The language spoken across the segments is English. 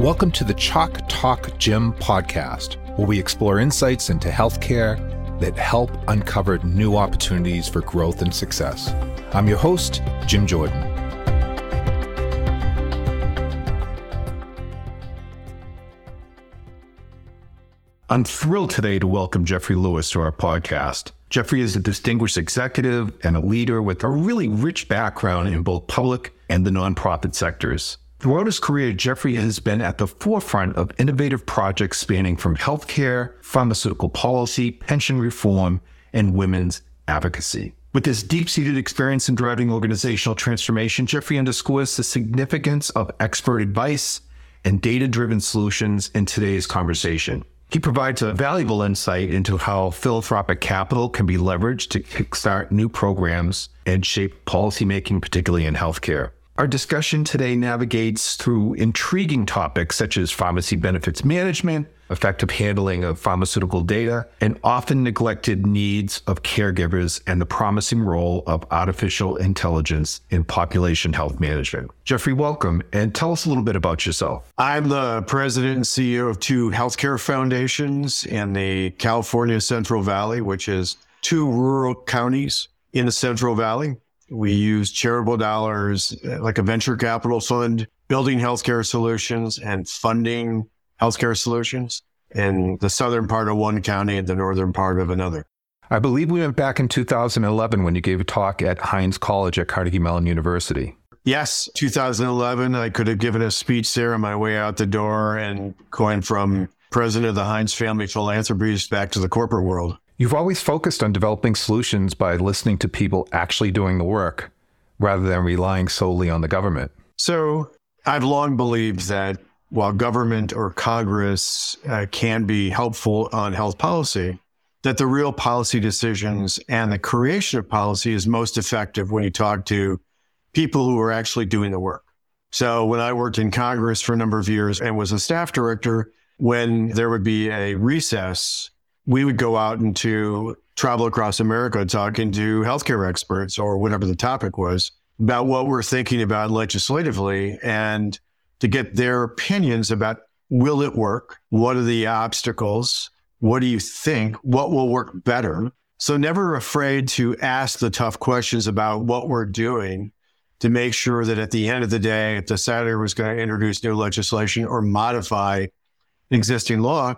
Welcome to the Chalk Talk Gym podcast, where we explore insights into healthcare that help uncover new opportunities for growth and success. I'm your host, Jim Jordan. I'm thrilled today to welcome Jeffery Lewis to our podcast. Jeffery is a distinguished executive and a leader with a really rich background in both public and the nonprofit sectors. Throughout his career, Jeffery has been at the forefront of innovative projects spanning from healthcare, pharmaceutical policy, pension reform, and women's advocacy. With his deep seated experience in driving organizational transformation, Jeffery underscores the significance of expert advice and data driven solutions in today's conversation. He provides a valuable insight into how philanthropic capital can be leveraged to kickstart new programs and shape policymaking, particularly in healthcare. Our discussion today navigates through intriguing topics such as pharmacy benefits management, effective handling of pharmaceutical data, and often neglected needs of caregivers and the promising role of artificial intelligence in population health management. Jeffery, welcome and tell us a little bit about yourself. I'm the president and CEO of two healthcare foundations in the California Central Valley, which is two rural counties in the Central Valley. We use charitable dollars uh, like a venture capital fund, building healthcare solutions and funding healthcare solutions in the southern part of one county and the northern part of another. I believe we went back in 2011 when you gave a talk at Heinz College at Carnegie Mellon University. Yes, 2011. I could have given a speech there on my way out the door and going from president of the Heinz Family Philanthropies back to the corporate world. You've always focused on developing solutions by listening to people actually doing the work rather than relying solely on the government. So I've long believed that while government or Congress uh, can be helpful on health policy, that the real policy decisions and the creation of policy is most effective when you talk to people who are actually doing the work. So when I worked in Congress for a number of years and was a staff director, when there would be a recess we would go out and to travel across America talking to healthcare experts or whatever the topic was about what we're thinking about legislatively and to get their opinions about will it work? What are the obstacles? What do you think? What will work better? So never afraid to ask the tough questions about what we're doing to make sure that at the end of the day, if the senator was going to introduce new legislation or modify existing law,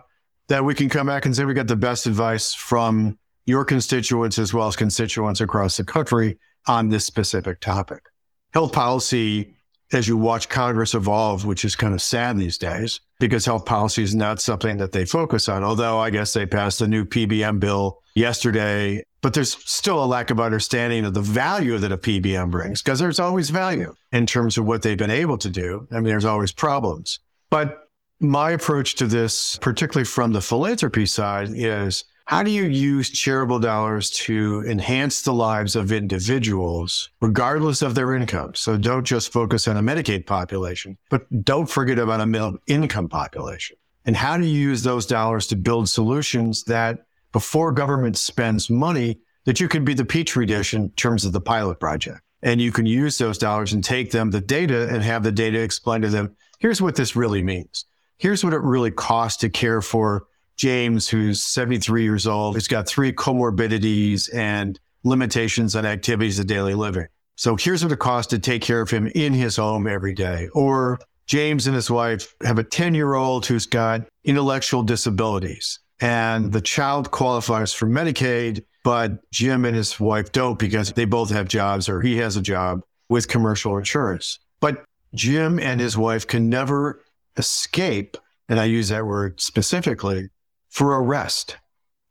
that we can come back and say we got the best advice from your constituents as well as constituents across the country on this specific topic. Health policy, as you watch Congress evolve, which is kind of sad these days, because health policy is not something that they focus on. Although I guess they passed a new PBM bill yesterday, but there's still a lack of understanding of the value that a PBM brings, because there's always value in terms of what they've been able to do. I mean, there's always problems. But my approach to this, particularly from the philanthropy side, is how do you use charitable dollars to enhance the lives of individuals, regardless of their income? So don't just focus on a Medicaid population, but don't forget about a middle income population. And how do you use those dollars to build solutions that before government spends money, that you can be the petri dish in terms of the pilot project? And you can use those dollars and take them the data and have the data explain to them, here's what this really means here's what it really costs to care for James, who's 73 years old. He's got three comorbidities and limitations on activities of daily living. So here's what it costs to take care of him in his home every day. Or James and his wife have a 10 year old who's got intellectual disabilities and the child qualifies for Medicaid, but Jim and his wife don't because they both have jobs or he has a job with commercial insurance. But Jim and his wife can never escape, and I use that word specifically, for a rest,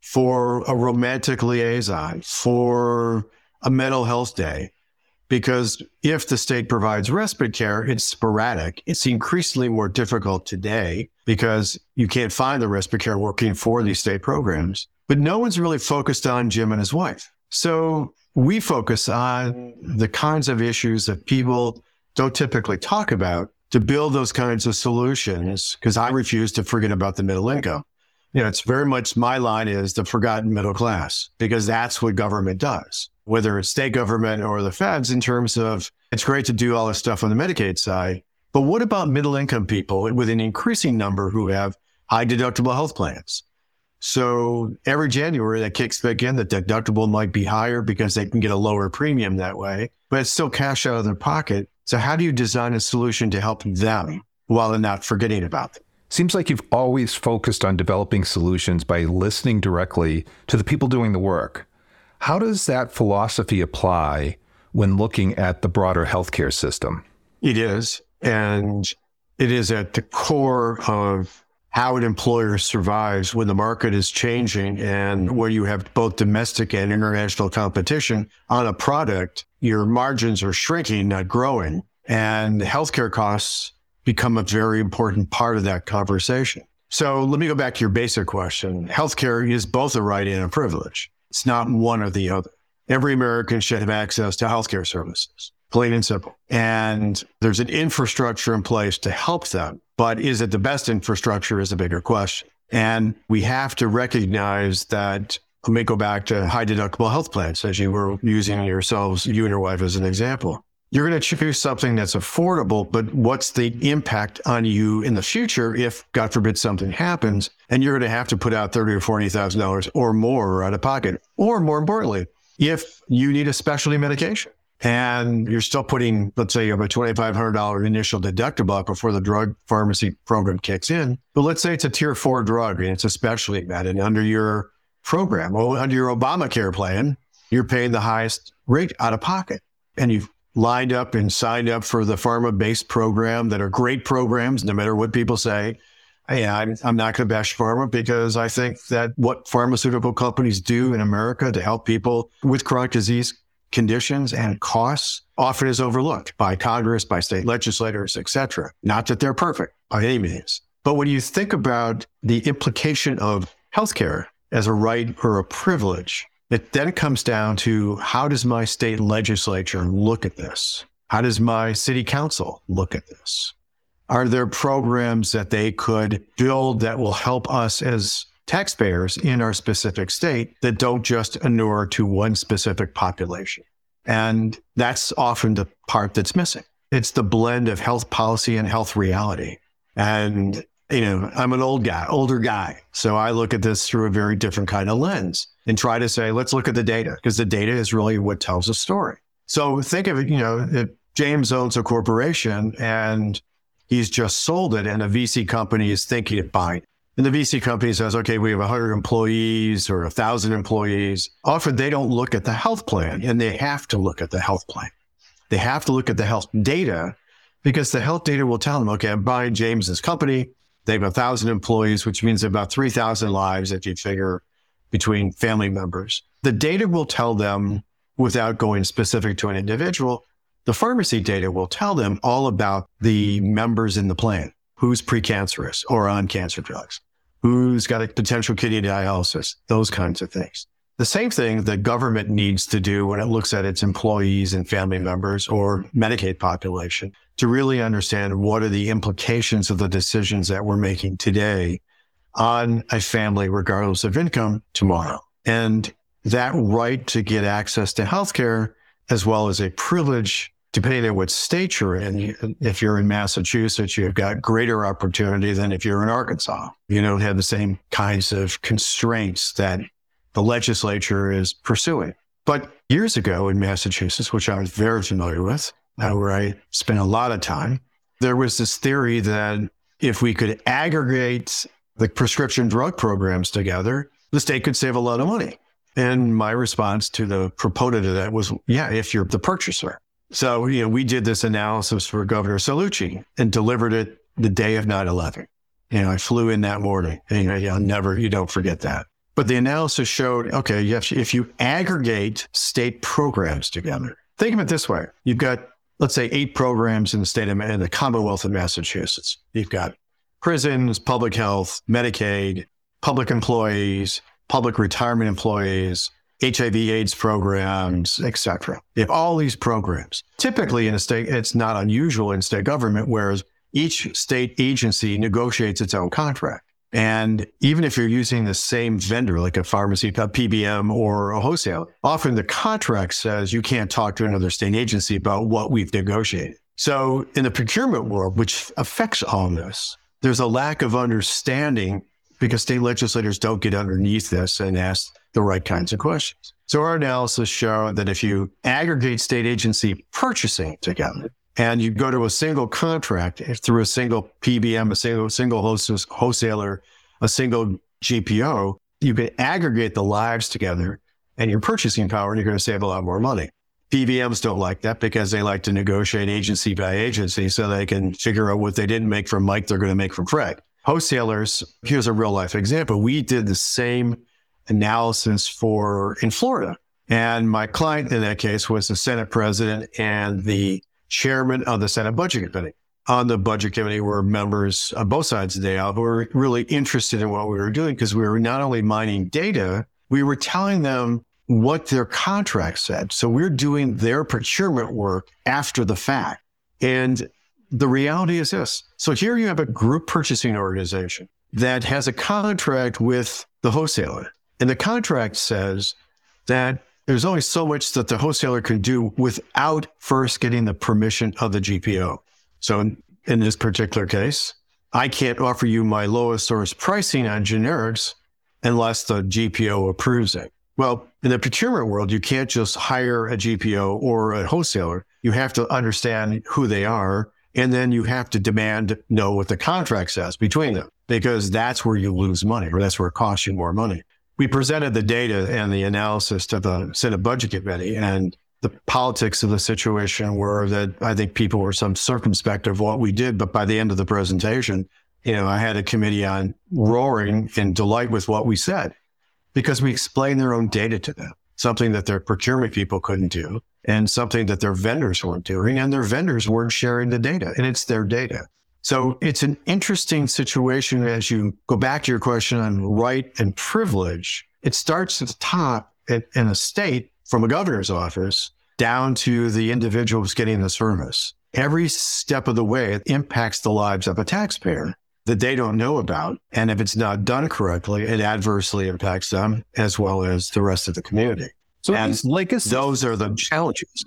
for a romantic liaison, for a mental health day. Because if the state provides respite care, it's sporadic. It's increasingly more difficult today because you can't find the respite care working for these state programs. But no one's really focused on Jim and his wife. So we focus on the kinds of issues that people don't typically talk about to build those kinds of solutions because I refuse to forget about the middle income. You know, it's very much my line is the forgotten middle class because that's what government does, whether it's state government or the feds in terms of it's great to do all this stuff on the Medicaid side, But what about middle income people with an increasing number who have high deductible health plans? So every January that kicks back in, the deductible might be higher because they can get a lower premium that way, but it's still cash out of their pocket. So how do you design a solution to help them while they're not forgetting about them? Seems like you've always focused on developing solutions by listening directly to the people doing the work. How does that philosophy apply when looking at the broader healthcare system? It is. And it is at the core of how an employer survives when the market is changing and where you have both domestic and international competition on a product, your margins are shrinking, not growing. And healthcare costs become a very important part of that conversation. So let me go back to your basic question. Healthcare is both a right and a privilege. It's not one or the other. Every American should have access to healthcare services plain and simple. And there's an infrastructure in place to help them. But is it the best infrastructure is a bigger question. And we have to recognize that let me go back to high deductible health plans as you were using yourselves, you and your wife as an example. You're going to choose something that's affordable, but what's the impact on you in the future if, God forbid, something happens and you're going to have to put out thirty or forty thousand dollars or more out of pocket, or more importantly, if you need a specialty medication and you're still putting, let's say you have a $2,500 initial deductible before the drug pharmacy program kicks in. But let's say it's a tier four drug and it's a specialty med and under your program, well, under your Obamacare plan, you're paying the highest rate out of pocket. And you've lined up and signed up for the pharma based program that are great programs, no matter what people say. Yeah, I'm, I'm not going to bash pharma because I think that what pharmaceutical companies do in America to help people with chronic disease conditions and costs often is overlooked by Congress, by state legislators, etc. Not that they're perfect by any means. But when you think about the implication of healthcare as a right or a privilege, it then comes down to how does my state legislature look at this? How does my city council look at this? Are there programs that they could build that will help us as taxpayers in our specific state that don't just inure to one specific population. And that's often the part that's missing. It's the blend of health policy and health reality. And, you know, I'm an old guy, older guy. So I look at this through a very different kind of lens and try to say, let's look at the data because the data is really what tells a story. So think of it, you know, if James owns a corporation and he's just sold it and a VC company is thinking of buying and the VC company says, okay, we have 100 employees or 1,000 employees. Often they don't look at the health plan and they have to look at the health plan. They have to look at the health data because the health data will tell them, okay, I'm buying James's company. They have 1,000 employees, which means about 3,000 lives if you figure between family members. The data will tell them without going specific to an individual. The pharmacy data will tell them all about the members in the plan who's precancerous or on cancer drugs, who's got a potential kidney dialysis, those kinds of things. The same thing the government needs to do when it looks at its employees and family members or Medicaid population to really understand what are the implications of the decisions that we're making today on a family, regardless of income tomorrow. And that right to get access to healthcare, as well as a privilege depending on what state you're in, if you're in Massachusetts, you've got greater opportunity than if you're in Arkansas. You don't have the same kinds of constraints that the legislature is pursuing. But years ago in Massachusetts, which I was very familiar with, uh, where I spent a lot of time, there was this theory that if we could aggregate the prescription drug programs together, the state could save a lot of money. And my response to the proponent of that was, yeah, if you're the purchaser. So, you know, we did this analysis for Governor Cellucci and delivered it the day of 9 11. You know, I flew in that morning and you know, you'll never, you don't forget that. But the analysis showed, okay, if, if you aggregate state programs together, think of it this way. You've got, let's say, eight programs in the state of, in the Commonwealth of Massachusetts. You've got prisons, public health, Medicaid, public employees, public retirement employees, HIV AIDS programs, etc. If all these programs, typically in a state, it's not unusual in state government, whereas each state agency negotiates its own contract. And even if you're using the same vendor, like a pharmacy, a PBM or a wholesale, often the contract says you can't talk to another state agency about what we've negotiated. So in the procurement world, which affects all this, there's a lack of understanding because state legislators don't get underneath this and ask the right kinds of questions. So our analysis showed that if you aggregate state agency purchasing together and you go to a single contract through a single PBM, a single single wholesaler, a single GPO, you can aggregate the lives together and your purchasing power, and you're going to save a lot more money. PBMs don't like that because they like to negotiate agency by agency so they can figure out what they didn't make from Mike, they're going to make from Fred. Wholesalers, here's a real life example. We did the same analysis for in Florida. And my client in that case was the Senate president and the chairman of the Senate Budget Committee. On the Budget Committee were members on both sides of the aisle who were really interested in what we were doing because we were not only mining data, we were telling them what their contract said. So we're doing their procurement work after the fact. And the reality is this. So here you have a group purchasing organization that has a contract with the wholesaler. And the contract says that there's only so much that the wholesaler can do without first getting the permission of the GPO. So in, in this particular case, I can't offer you my lowest source pricing on generics unless the GPO approves it. Well, in the procurement world, you can't just hire a GPO or a wholesaler. You have to understand who they are. And then you have to demand know what the contract says between them, because that's where you lose money or that's where it costs you more money. We presented the data and the analysis to the Senate Budget Committee, and the politics of the situation were that I think people were some circumspect of what we did. But by the end of the presentation, you know, I had a committee on roaring in delight with what we said because we explained their own data to them, something that their procurement people couldn't do and something that their vendors weren't doing. And their vendors weren't sharing the data and it's their data. So it's an interesting situation as you go back to your question on right and privilege. It starts at the top in a state from a governor's office down to the individuals getting the service. Every step of the way, it impacts the lives of a taxpayer that they don't know about. And if it's not done correctly, it adversely impacts them as well as the rest of the community. So and these legacy, those are the challenges.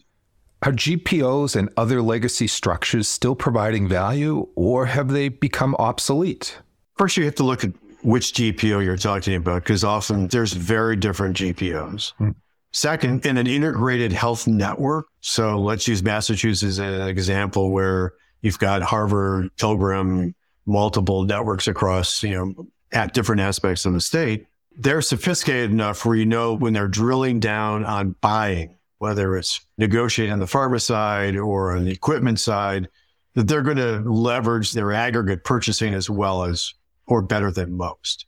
Are GPOs and other legacy structures still providing value or have they become obsolete? First, you have to look at which GPO you're talking about because often there's very different GPOs. Hmm. Second, in an integrated health network, so let's use Massachusetts as an example where you've got Harvard, Pilgrim, multiple networks across, you know, at different aspects of the state, they're sophisticated enough where you know when they're drilling down on buying, whether it's negotiating on the pharma side or on the equipment side, that they're going to leverage their aggregate purchasing as well as or better than most,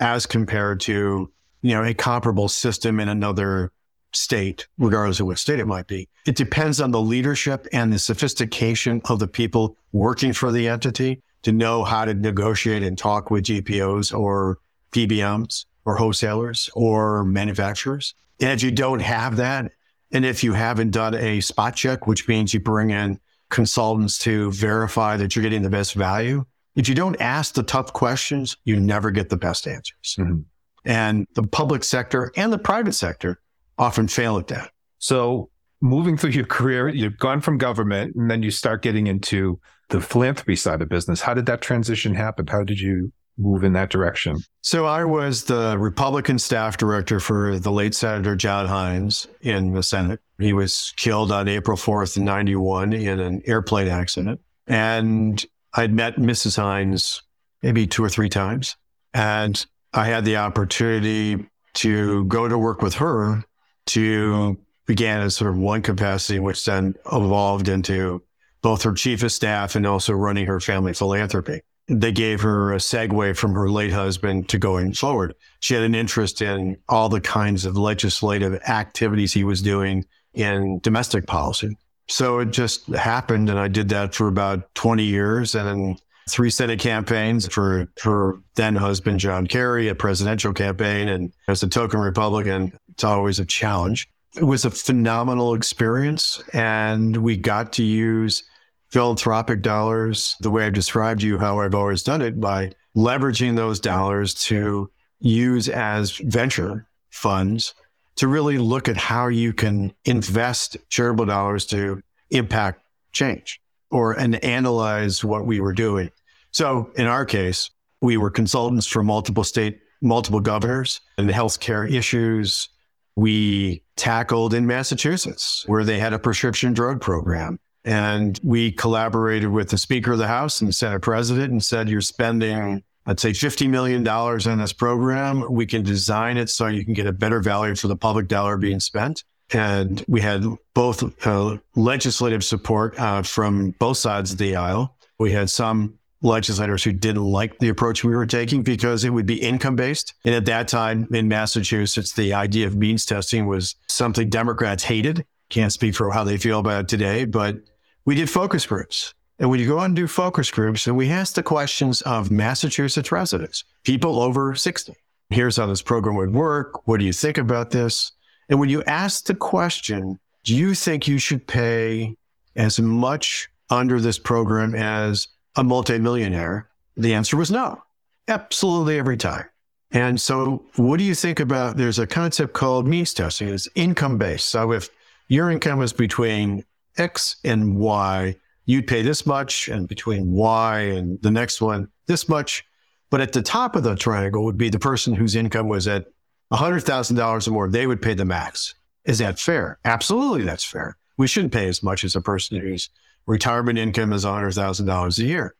as compared to, you know, a comparable system in another state, regardless of what state it might be. It depends on the leadership and the sophistication of the people working for the entity to know how to negotiate and talk with GPOs or PBMs or wholesalers or manufacturers. And if you don't have that, and if you haven't done a spot check, which means you bring in consultants to verify that you're getting the best value, if you don't ask the tough questions, you never get the best answers. Mm-hmm. And the public sector and the private sector often fail at that. So, moving through your career, you've gone from government and then you start getting into the philanthropy side of business. How did that transition happen? How did you move in that direction? So I was the Republican staff director for the late Senator John Heinz in the Senate. He was killed on April 4th, 91 in an airplane accident. And I'd met Mrs. Heinz maybe two or three times. And I had the opportunity to go to work with her to began as sort of one capacity, which then evolved into both her chief of staff and also running her family philanthropy. They gave her a segue from her late husband to going forward. She had an interest in all the kinds of legislative activities he was doing in domestic policy. So it just happened. And I did that for about 20 years and then three Senate campaigns for her then husband, John Kerry, a presidential campaign. And as a token Republican, it's always a challenge. It was a phenomenal experience. And we got to use philanthropic dollars, the way I've described you, how I've always done it by leveraging those dollars to use as venture funds to really look at how you can invest charitable dollars to impact change. or and analyze what we were doing. So in our case, we were consultants for multiple state, multiple governors and healthcare issues. We tackled in Massachusetts where they had a prescription drug program. And we collaborated with the Speaker of the House and the Senate President and said, You're spending, I'd say, $50 million on this program. We can design it so you can get a better value for the public dollar being spent. And we had both uh, legislative support uh, from both sides of the aisle. We had some legislators who didn't like the approach we were taking because it would be income based. And at that time in Massachusetts, the idea of means testing was something Democrats hated. Can't speak for how they feel about it today, but we did focus groups. And when you go out and do focus groups, and we asked the questions of Massachusetts residents, people over 60. Here's how this program would work. What do you think about this? And when you ask the question, do you think you should pay as much under this program as a multimillionaire? The answer was no, absolutely every time. And so, what do you think about? There's a concept called means testing. It's income based. So, if your income is between X and Y, you'd pay this much, and between Y and the next one, this much. But at the top of the triangle would be the person whose income was at $100,000 or more. They would pay the max. Is that fair? Absolutely, that's fair. We shouldn't pay as much as a person whose retirement income is $100,000 a year.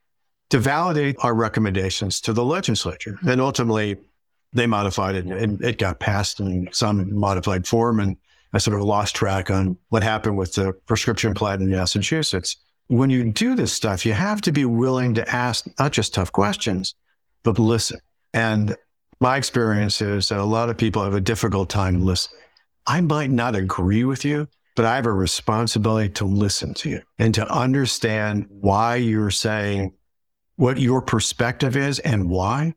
To validate our recommendations to the legislature. And ultimately, they modified it and it got passed in some modified form. And I sort of lost track on what happened with the prescription plan in Massachusetts. When you do this stuff, you have to be willing to ask not just tough questions, but listen. And my experience is that a lot of people have a difficult time listening. I might not agree with you, but I have a responsibility to listen to you and to understand why you're saying what your perspective is and why.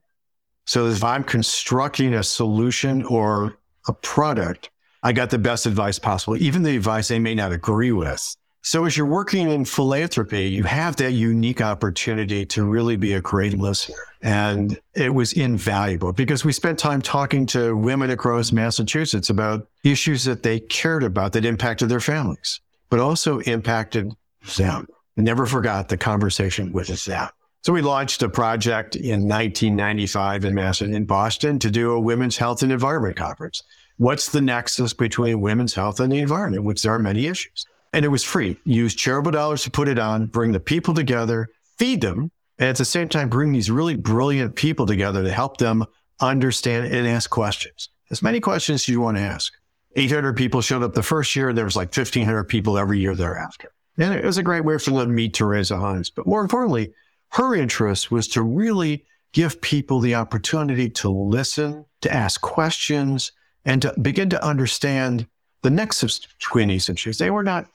So if I'm constructing a solution or a product, I got the best advice possible, even the advice they may not agree with. So as you're working in philanthropy, you have that unique opportunity to really be a great listener. And it was invaluable because we spent time talking to women across Massachusetts about issues that they cared about that impacted their families, but also impacted them. I never forgot the conversation with them. So we launched a project in 1995 in Boston to do a women's health and environment conference what's the nexus between women's health and the environment, which there are many issues. And it was free. Use charitable dollars to put it on, bring the people together, feed them, and at the same time, bring these really brilliant people together to help them understand and ask questions. As many questions as you want to ask. 800 people showed up the first year. There was like 1,500 people every year thereafter. And it was a great way for them to meet Teresa Heinz. But more importantly, her interest was to really give people the opportunity to listen, to ask questions, and to begin to understand the nexus between these issues. They were not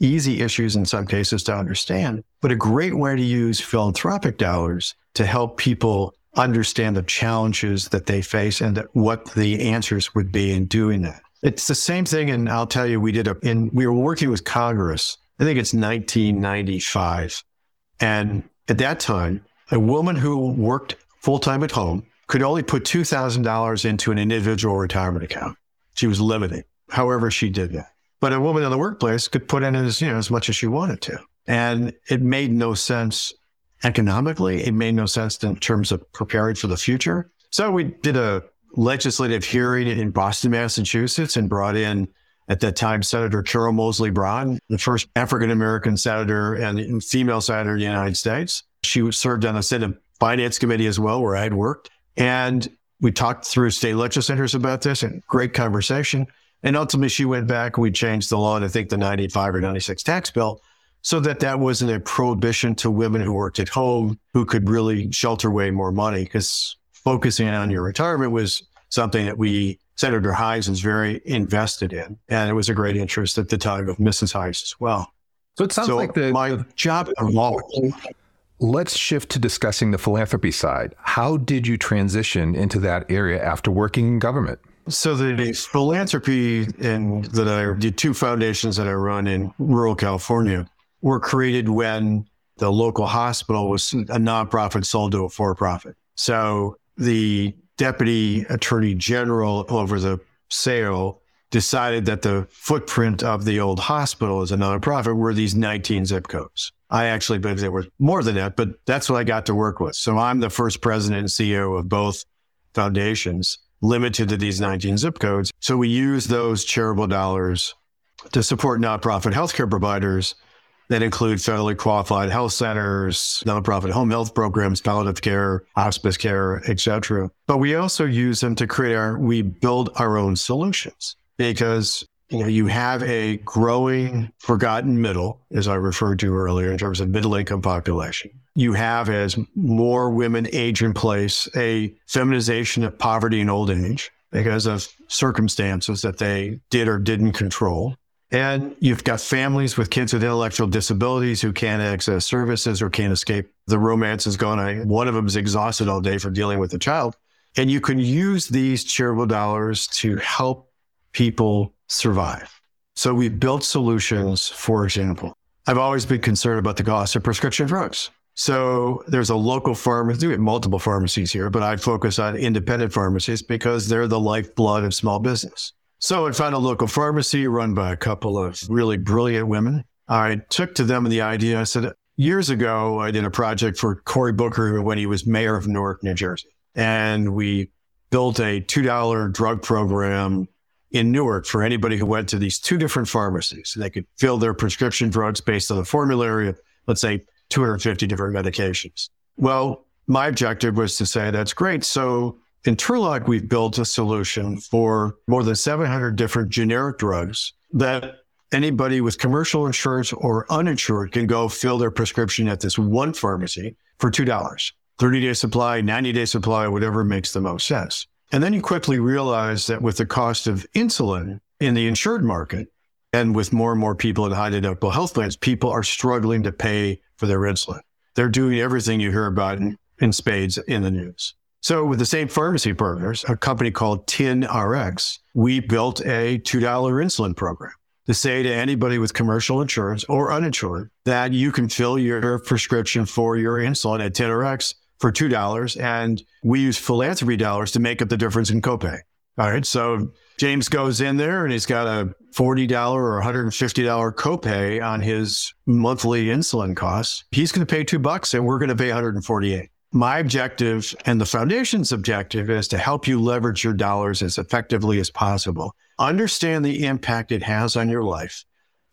easy issues in some cases to understand, but a great way to use philanthropic dollars to help people understand the challenges that they face and what the answers would be in doing that. It's the same thing, and I'll tell you, we did a, in, we were working with Congress. I think it's 1995. And at that time, a woman who worked full time at home could only put $2,000 into an individual retirement account. She was limited. However, she did that. But a woman in the workplace could put in as, you know, as much as she wanted to. And it made no sense economically. It made no sense in terms of preparing for the future. So we did a legislative hearing in Boston, Massachusetts, and brought in at that time Senator Carol Moseley Braun, the first African American senator and female senator in the United States. She served on the Senate Finance Committee as well, where I had worked. And we talked through state legislators about this and great conversation. And ultimately, she went back. And we changed the law, and I think the 95 or 96 tax bill, so that that wasn't a prohibition to women who worked at home who could really shelter away more money because focusing on your retirement was something that we, Senator Heinz was very invested in. And it was a great interest at the time of Mrs. Heinz as well. So it sounds so like the, my the, job let's shift to discussing the philanthropy side. How did you transition into that area after working in government? So the philanthropy and that I did two foundations that I run in rural California were created when the local hospital was a nonprofit sold to a for-profit. So the deputy attorney general over the sale decided that the footprint of the old hospital as a nonprofit were these 19 zip codes. I actually believe there were more than that, but that's what I got to work with. So I'm the first president and CEO of both foundations limited to these 19 zip codes. So we use those charitable dollars to support nonprofit healthcare providers that include federally qualified health centers, nonprofit home health programs, palliative care, hospice care, etc. But we also use them to create our, we build our own solutions because you know you have a growing forgotten middle, as I referred to earlier, in terms of middle income population. You have, as more women age in place, a feminization of poverty and old age because of circumstances that they did or didn't control. And you've got families with kids with intellectual disabilities who can't access services or can't escape. The romance is gone. One of them is exhausted all day for dealing with a child. And you can use these charitable dollars to help people survive. So we've built solutions, for example. I've always been concerned about the cost of prescription drugs. So there's a local pharmacy, we have multiple pharmacies here, but I focus on independent pharmacies because they're the lifeblood of small business. So I found a local pharmacy run by a couple of really brilliant women. I took to them the idea. I said, years ago, I did a project for Cory Booker when he was mayor of Newark, New Jersey. And we built a $2 drug program in Newark for anybody who went to these two different pharmacies. They could fill their prescription drugs based on the formulary of, let's say, 250 different medications. Well, my objective was to say, that's great. So in Turlock, we've built a solution for more than 700 different generic drugs that anybody with commercial insurance or uninsured can go fill their prescription at this one pharmacy for $2. 30 day supply, 90 day supply, whatever makes the most sense. And then you quickly realize that with the cost of insulin in the insured market and with more and more people in high deductible health plans, people are struggling to pay for their insulin. They're doing everything you hear about in, in spades in the news. So with the same pharmacy partners, a company called Tin RX, we built a $2 insulin program to say to anybody with commercial insurance or uninsured that you can fill your prescription for your insulin at TinRx for $2. And we use philanthropy dollars to make up the difference in copay. All right. So James goes in there and he's got a $40 or $150 copay on his monthly insulin costs. He's going to pay two bucks and we're going to pay 148. My objective and the foundation's objective is to help you leverage your dollars as effectively as possible. Understand the impact it has on your life.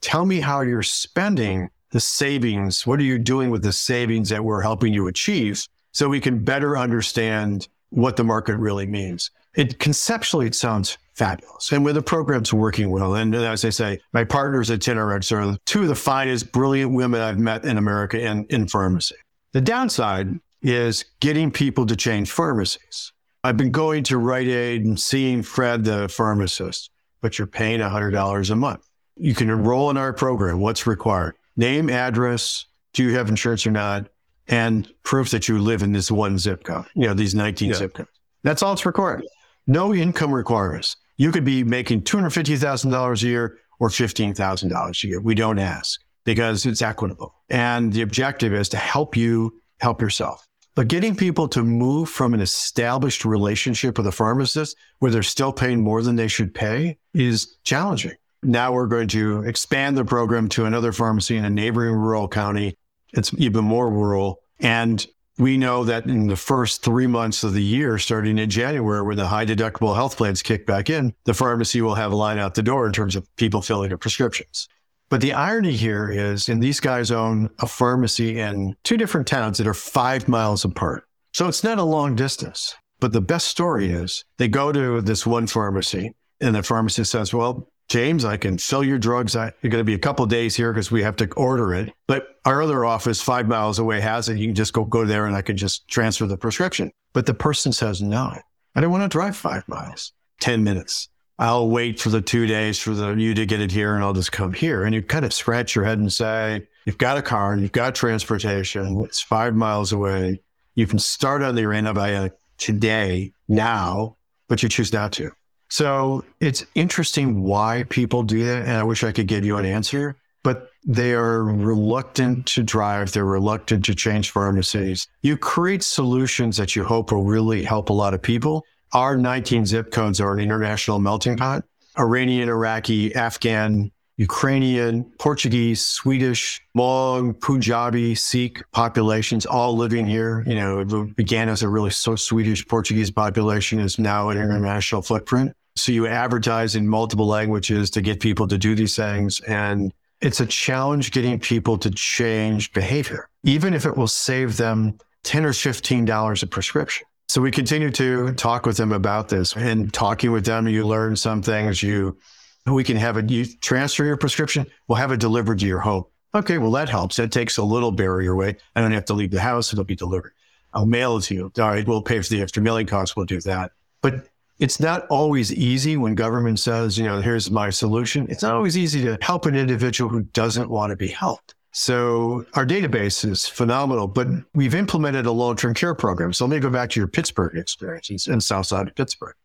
Tell me how you're spending the savings. What are you doing with the savings that we're helping you achieve so we can better understand what the market really means? It conceptually, it sounds fabulous. And with the program's working well. And as I say, my partners at TinRx are two of the finest, brilliant women I've met in America in, in pharmacy. The downside is getting people to change pharmacies. I've been going to Rite Aid and seeing Fred, the pharmacist, but you're paying $100 a month. You can enroll in our program. What's required? Name, address, do you have insurance or not? And proof that you live in this one zip code, you know, these 19 yeah. zip codes. That's all it's required. No income requirements. You could be making $250,000 a year or $15,000 a year. We don't ask because it's equitable. And the objective is to help you help yourself. But getting people to move from an established relationship with a pharmacist where they're still paying more than they should pay is challenging. Now we're going to expand the program to another pharmacy in a neighboring rural county. It's even more rural. And we know that in the first three months of the year, starting in January, when the high deductible health plans kick back in, the pharmacy will have a line out the door in terms of people filling their prescriptions. But the irony here is, and these guys own a pharmacy in two different towns that are five miles apart. So it's not a long distance. But the best story is they go to this one pharmacy and the pharmacist says, well, James, I can fill your drugs. I, you're going to be a couple days here because we have to order it. But our other office five miles away has it. You can just go, go there and I can just transfer the prescription. But the person says, no, I don't want to drive five miles, 10 minutes. I'll wait for the two days for the you to get it here and I'll just come here. And you kind of scratch your head and say, you've got a car and you've got transportation. It's five miles away. You can start on the antibiotic today, now, but you choose not to. So it's interesting why people do that. And I wish I could give you an answer, but they are reluctant to drive. They're reluctant to change pharmacies. You create solutions that you hope will really help a lot of people our 19 zip codes are an international melting pot. Iranian, Iraqi, Afghan, Ukrainian, Portuguese, Swedish, Hmong, Punjabi, Sikh populations all living here. You know, it began as a really so Swedish Portuguese population is now an international footprint. So you advertise in multiple languages to get people to do these things. And it's a challenge getting people to change behavior, even if it will save them 10 or $15 a prescription. So we continue to talk with them about this and talking with them, you learn some things. You, we can have it, you transfer your prescription. We'll have it delivered to your home. Okay. Well, that helps. That takes a little barrier away. I don't have to leave the house. It'll be delivered. I'll mail it to you. All right. We'll pay for the extra mailing costs. We'll do that. But it's not always easy when government says, you know, here's my solution. It's not always easy to help an individual who doesn't want to be helped. So our database is phenomenal, but we've implemented a long-term care program. So let me go back to your Pittsburgh experience in South Side of Pittsburgh.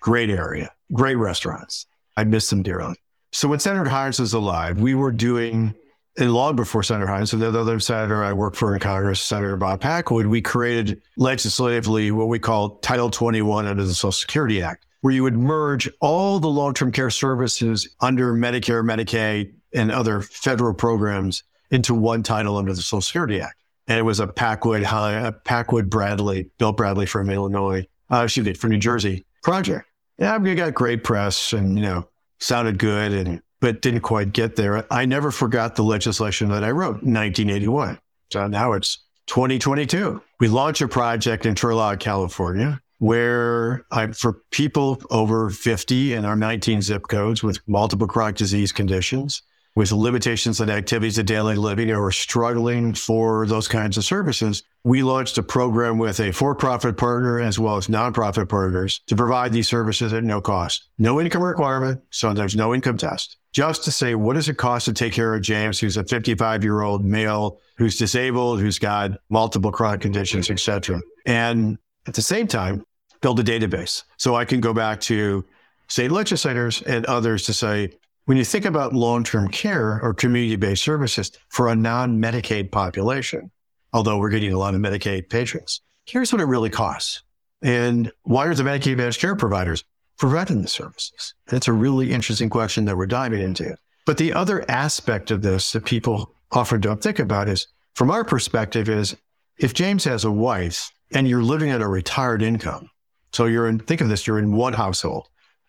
Great area, great restaurants. I miss them dearly. So when Senator Heinz was alive, we were doing, and long before Senator Heinz, so the other senator I worked for in Congress, Senator Bob Packwood, we created legislatively what we call Title 21 under the Social Security Act, where you would merge all the long-term care services under Medicare, Medicaid, and other federal programs into one title under the Social Security Act. And it was a Packwood, a Packwood Bradley, Bill Bradley from Illinois, uh, excuse me, from New Jersey project. Yeah, we got great press and, you know, sounded good, and but didn't quite get there. I never forgot the legislation that I wrote in 1981. So now it's 2022. We launched a project in Turlock, California, where I, for people over 50 in our 19 zip codes with multiple chronic disease conditions, with limitations on activities of daily living or struggling for those kinds of services, we launched a program with a for-profit partner as well as nonprofit partners to provide these services at no cost. No income requirement, so there's no income test. Just to say, what does it cost to take care of James, who's a 55 year old male, who's disabled, who's got multiple chronic conditions, etc. And at the same time, build a database. So I can go back to state legislators and others to say, when you think about long term care or community based services for a non Medicaid population, although we're getting a lot of Medicaid patrons, here's what it really costs. And why are the Medicaid managed care providers providing the services? That's a really interesting question that we're diving into. But the other aspect of this that people often don't think about is from our perspective is if James has a wife and you're living at a retired income, so you're in, think of this, you're in one household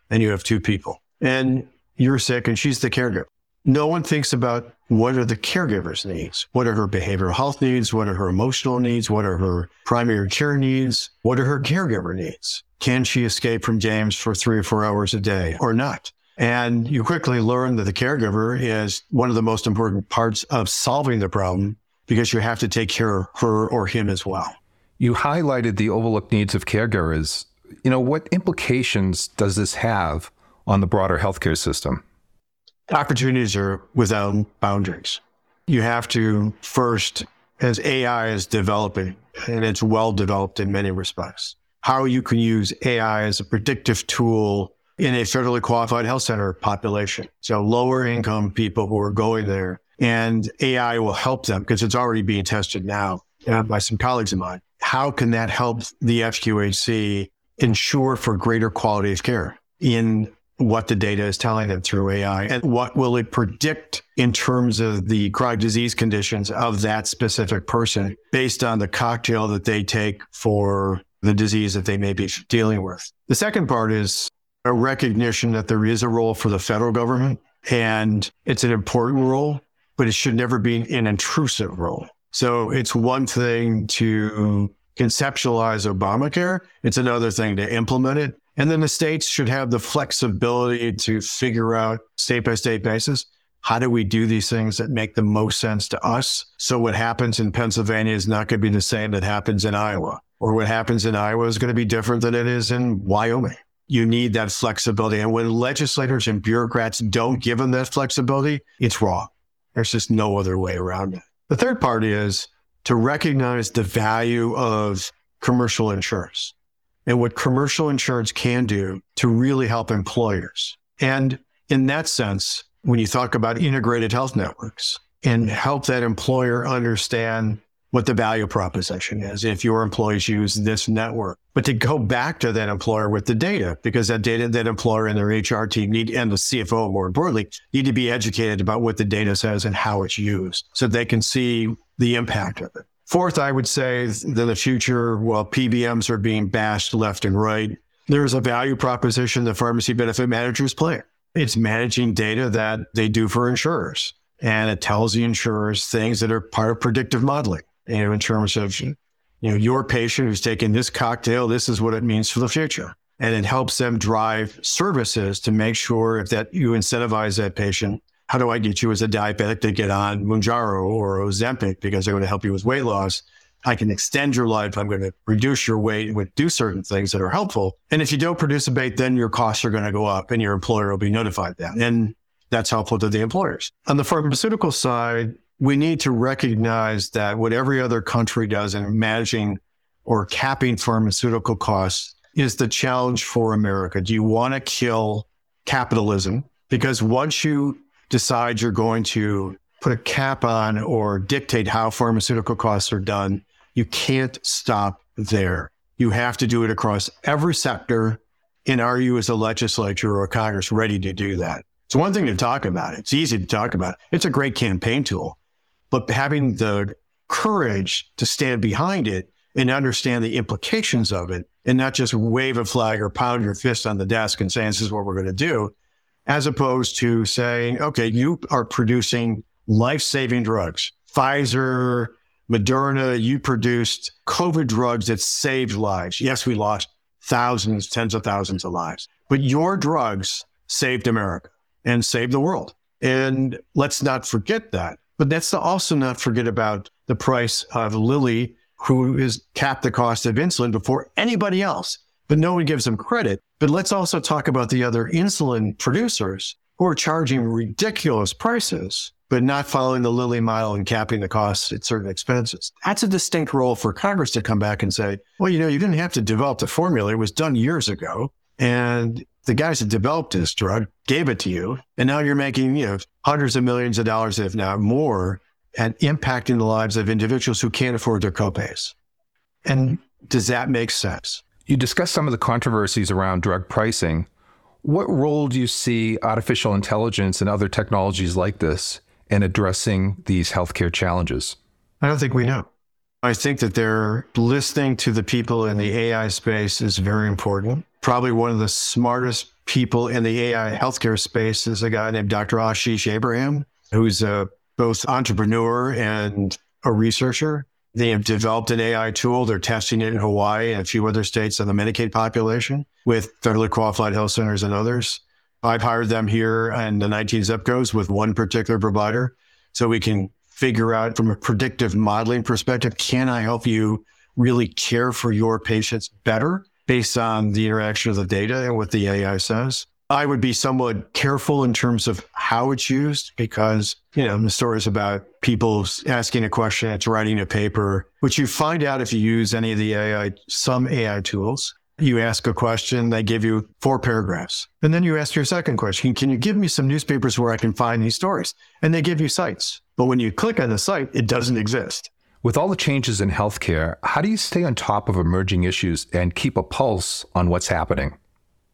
and you have two people and you're sick and she's the caregiver. No one thinks about what are the caregiver's needs? What are her behavioral health needs? What are her emotional needs? What are her primary care needs? What are her caregiver needs? Can she escape from James for three or four hours a day or not? And you quickly learn that the caregiver is one of the most important parts of solving the problem because you have to take care of her or him as well. You highlighted the overlooked needs of caregivers. You know, what implications does this have on the broader healthcare system? Opportunities are without boundaries. You have to first, as AI is developing, and it's well developed in many respects, how you can use AI as a predictive tool in a federally qualified health center population. So lower income people who are going there and AI will help them because it's already being tested now uh, by some colleagues of mine. How can that help the FQHC ensure for greater quality of care in what the data is telling them through AI and what will it predict in terms of the chronic disease conditions of that specific person based on the cocktail that they take for the disease that they may be dealing with. The second part is a recognition that there is a role for the federal government and it's an important role, but it should never be an intrusive role. So it's one thing to conceptualize Obamacare. It's another thing to implement it. And then the states should have the flexibility to figure out state by state basis. How do we do these things that make the most sense to us? So what happens in Pennsylvania is not going to be the same that happens in Iowa, or what happens in Iowa is going to be different than it is in Wyoming. You need that flexibility. And when legislators and bureaucrats don't give them that flexibility, it's wrong. There's just no other way around it. The third part is to recognize the value of commercial insurance and what commercial insurance can do to really help employers. And in that sense, when you talk about integrated health networks and help that employer understand what the value proposition is. If your employees use this network, but to go back to that employer with the data because that data, that employer and their HR team need, and the CFO more importantly, need to be educated about what the data says and how it's used so they can see the impact of it. Fourth, I would say that in the future, while PBMs are being bashed left and right, there's a value proposition that pharmacy benefit managers play. It's managing data that they do for insurers. And it tells the insurers things that are part of predictive modeling, you know, in terms of, you know, your patient who's taking this cocktail, this is what it means for the future. And it helps them drive services to make sure if that you incentivize that patient how do I get you as a diabetic to get on Mounjaro or Ozempic because they're going to help you with weight loss? I can extend your life. I'm going to reduce your weight and do certain things that are helpful. And if you don't produce a participate, then your costs are going to go up and your employer will be notified that. And that's helpful to the employers. On the pharmaceutical side, we need to recognize that what every other country does in managing or capping pharmaceutical costs is the challenge for America. Do you want to kill capitalism? Because once you decide you're going to put a cap on or dictate how pharmaceutical costs are done, you can't stop there. You have to do it across every sector. And are you as a legislature or Congress ready to do that? It's one thing to talk about. It's easy to talk about. It's a great campaign tool, but having the courage to stand behind it and understand the implications of it and not just wave a flag or pound your fist on the desk and say, this is what we're going to do as opposed to saying, okay, you are producing life saving drugs. Pfizer, Moderna, you produced COVID drugs that saved lives. Yes, we lost thousands, tens of thousands of lives, but your drugs saved America and saved the world. And let's not forget that. But let's also not forget about the price of Lilly, who has capped the cost of insulin before anybody else but no one gives them credit. But let's also talk about the other insulin producers who are charging ridiculous prices, but not following the Lilly model and capping the costs at certain expenses. That's a distinct role for Congress to come back and say, well, you know, you didn't have to develop the formula. It was done years ago. And the guys that developed this drug gave it to you. And now you're making, you know, hundreds of millions of dollars, if not more, and impacting the lives of individuals who can't afford their copays. And does that make sense? You discussed some of the controversies around drug pricing. What role do you see artificial intelligence and other technologies like this in addressing these healthcare challenges? I don't think we know. I think that they're listening to the people in the AI space is very important. Probably one of the smartest people in the AI healthcare space is a guy named Dr. Ashish Abraham, who's a both entrepreneur and a researcher. They have developed an AI tool. They're testing it in Hawaii and a few other states on the Medicaid population with federally qualified health centers and others. I've hired them here in the 19 zip codes with one particular provider so we can figure out from a predictive modeling perspective, can I help you really care for your patients better based on the interaction of the data and what the AI says? I would be somewhat careful in terms of how it's used because, you know, the stories about people asking a question, it's writing a paper, which you find out if you use any of the AI, some AI tools. You ask a question, they give you four paragraphs. And then you ask your second question Can you give me some newspapers where I can find these stories? And they give you sites. But when you click on the site, it doesn't exist. With all the changes in healthcare, how do you stay on top of emerging issues and keep a pulse on what's happening?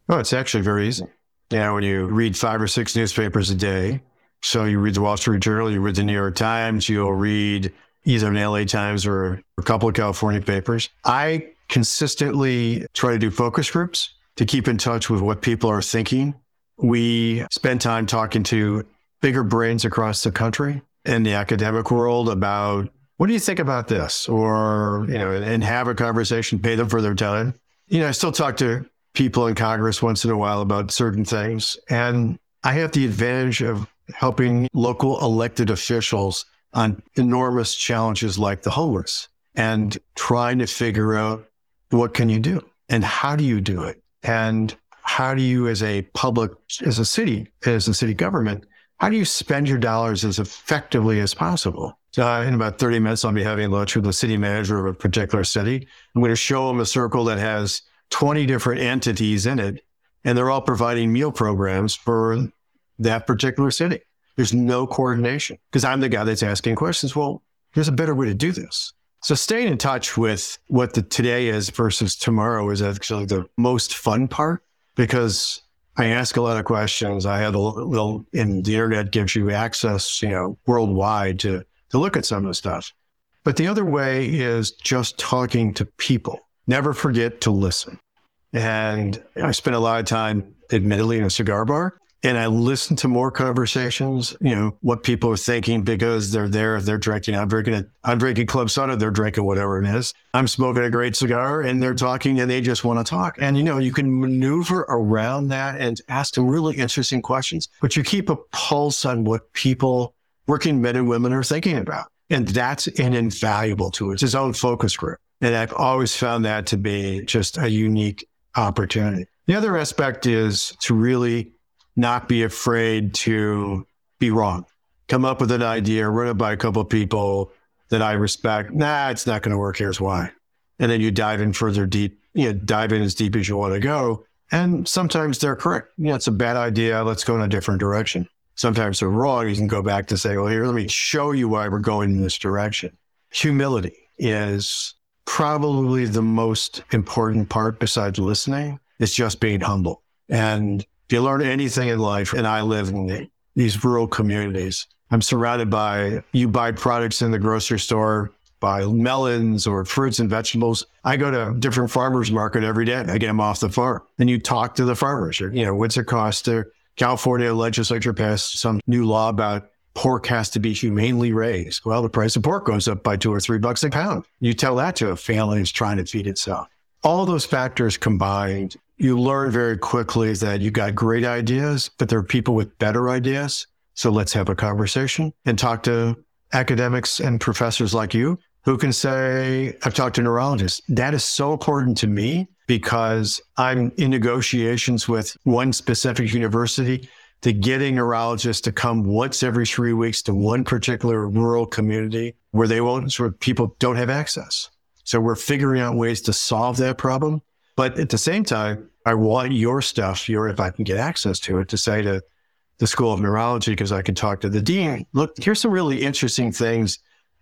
Oh, it's actually very easy. Yeah, when you read five or six newspapers a day, so you read the Wall Street Journal, you read the New York Times, you'll read either an LA Times or a couple of California papers. I consistently try to do focus groups to keep in touch with what people are thinking. We spend time talking to bigger brains across the country in the academic world about what do you think about this? Or, you know, and have a conversation, pay them for their time. You know, I still talk to people in Congress once in a while about certain things. And I have the advantage of helping local elected officials on enormous challenges like the homeless and trying to figure out what can you do and how do you do it? And how do you as a public, as a city, as a city government, how do you spend your dollars as effectively as possible? Uh, in about 30 minutes, I'll be having lunch with the city manager of a particular city. I'm going to show him a circle that has 20 different entities in it, and they're all providing meal programs for that particular city. There's no coordination because I'm the guy that's asking questions. Well, there's a better way to do this. So staying in touch with what the today is versus tomorrow is actually the most fun part because I ask a lot of questions. I have a little, and the internet gives you access, you know, worldwide to, to look at some of the stuff. But the other way is just talking to people. Never forget to listen. And I spent a lot of time, admittedly, in a cigar bar and I listen to more conversations, you know, what people are thinking because they're there, they're drinking. I'm drinking. I'm drinking club soda. They're drinking whatever it is. I'm smoking a great cigar and they're talking and they just want to talk. And, you know, you can maneuver around that and ask them really interesting questions, but you keep a pulse on what people, working men and women are thinking about. And that's an invaluable tool. It's his own focus group. And I've always found that to be just a unique opportunity. The other aspect is to really not be afraid to be wrong. Come up with an idea, run it by a couple of people that I respect. Nah, it's not going to work. Here's why. And then you dive in further deep, you know, dive in as deep as you want to go. And sometimes they're correct. You know, it's a bad idea. Let's go in a different direction. Sometimes they're wrong. You can go back to say, well, here, let me show you why we're going in this direction. Humility is probably the most important part besides listening. is just being humble. And if you learn anything in life, and I live in these rural communities, I'm surrounded by, you buy products in the grocery store, buy melons or fruits and vegetables. I go to different farmers market every day. I get them off the farm. And you talk to the farmers. You know, what's it cost to California legislature passed some new law about pork has to be humanely raised. Well, the price of pork goes up by two or three bucks a pound. You tell that to a family that's trying to feed itself. All those factors combined you learn very quickly that you got great ideas, but there are people with better ideas. So let's have a conversation and talk to academics and professors like you who can say, I've talked to neurologists. That is so important to me because I'm in negotiations with one specific university to getting neurologists to come once every three weeks to one particular rural community where they won't, where people don't have access. So we're figuring out ways to solve that problem. But at the same time, I want your stuff, your if I can get access to it, to say to the School of Neurology because I can talk to the dean. Look, here's some really interesting things.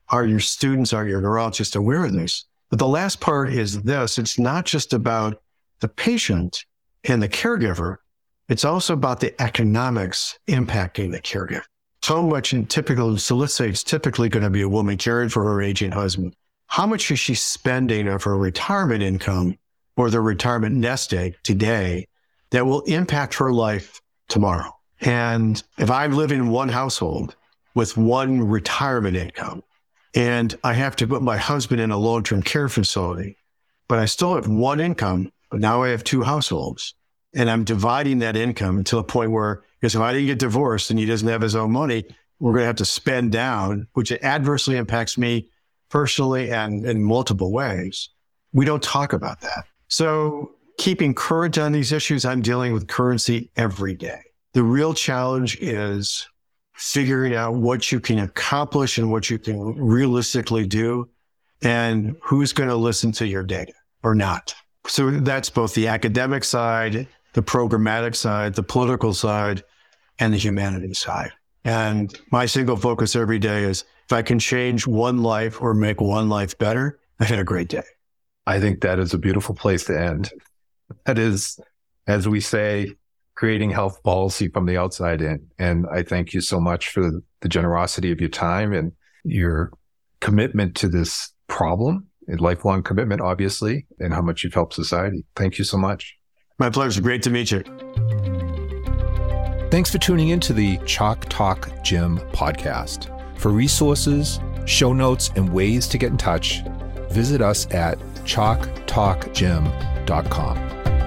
Are your students, are your neurologists aware of this? But the last part is this: it's not just about the patient and the caregiver. It's also about the economics impacting the caregiver. So much in typical, so let's say it's typically going to be a woman caring for her aging husband. How much is she spending of her retirement income or the retirement nest egg today that will impact her life tomorrow. And if I live in one household with one retirement income and I have to put my husband in a long term care facility, but I still have one income, but now I have two households and I'm dividing that income until a point where, because if I didn't get divorced and he doesn't have his own money, we're going to have to spend down, which adversely impacts me personally and in multiple ways. We don't talk about that. So, keeping current on these issues, I'm dealing with currency every day. The real challenge is figuring out what you can accomplish and what you can realistically do and who's going to listen to your data or not. So that's both the academic side, the programmatic side, the political side, and the humanities side. And my single focus every day is if I can change one life or make one life better, I've had a great day. I think that is a beautiful place to end. That is, as we say, creating health policy from the outside in. And I thank you so much for the generosity of your time and your commitment to this problem, a lifelong commitment, obviously, and how much you've helped society. Thank you so much. My pleasure. Great to meet you. Thanks for tuning in to the Chalk Talk Gym podcast. For resources, show notes, and ways to get in touch, visit us at chalktalkgym.com.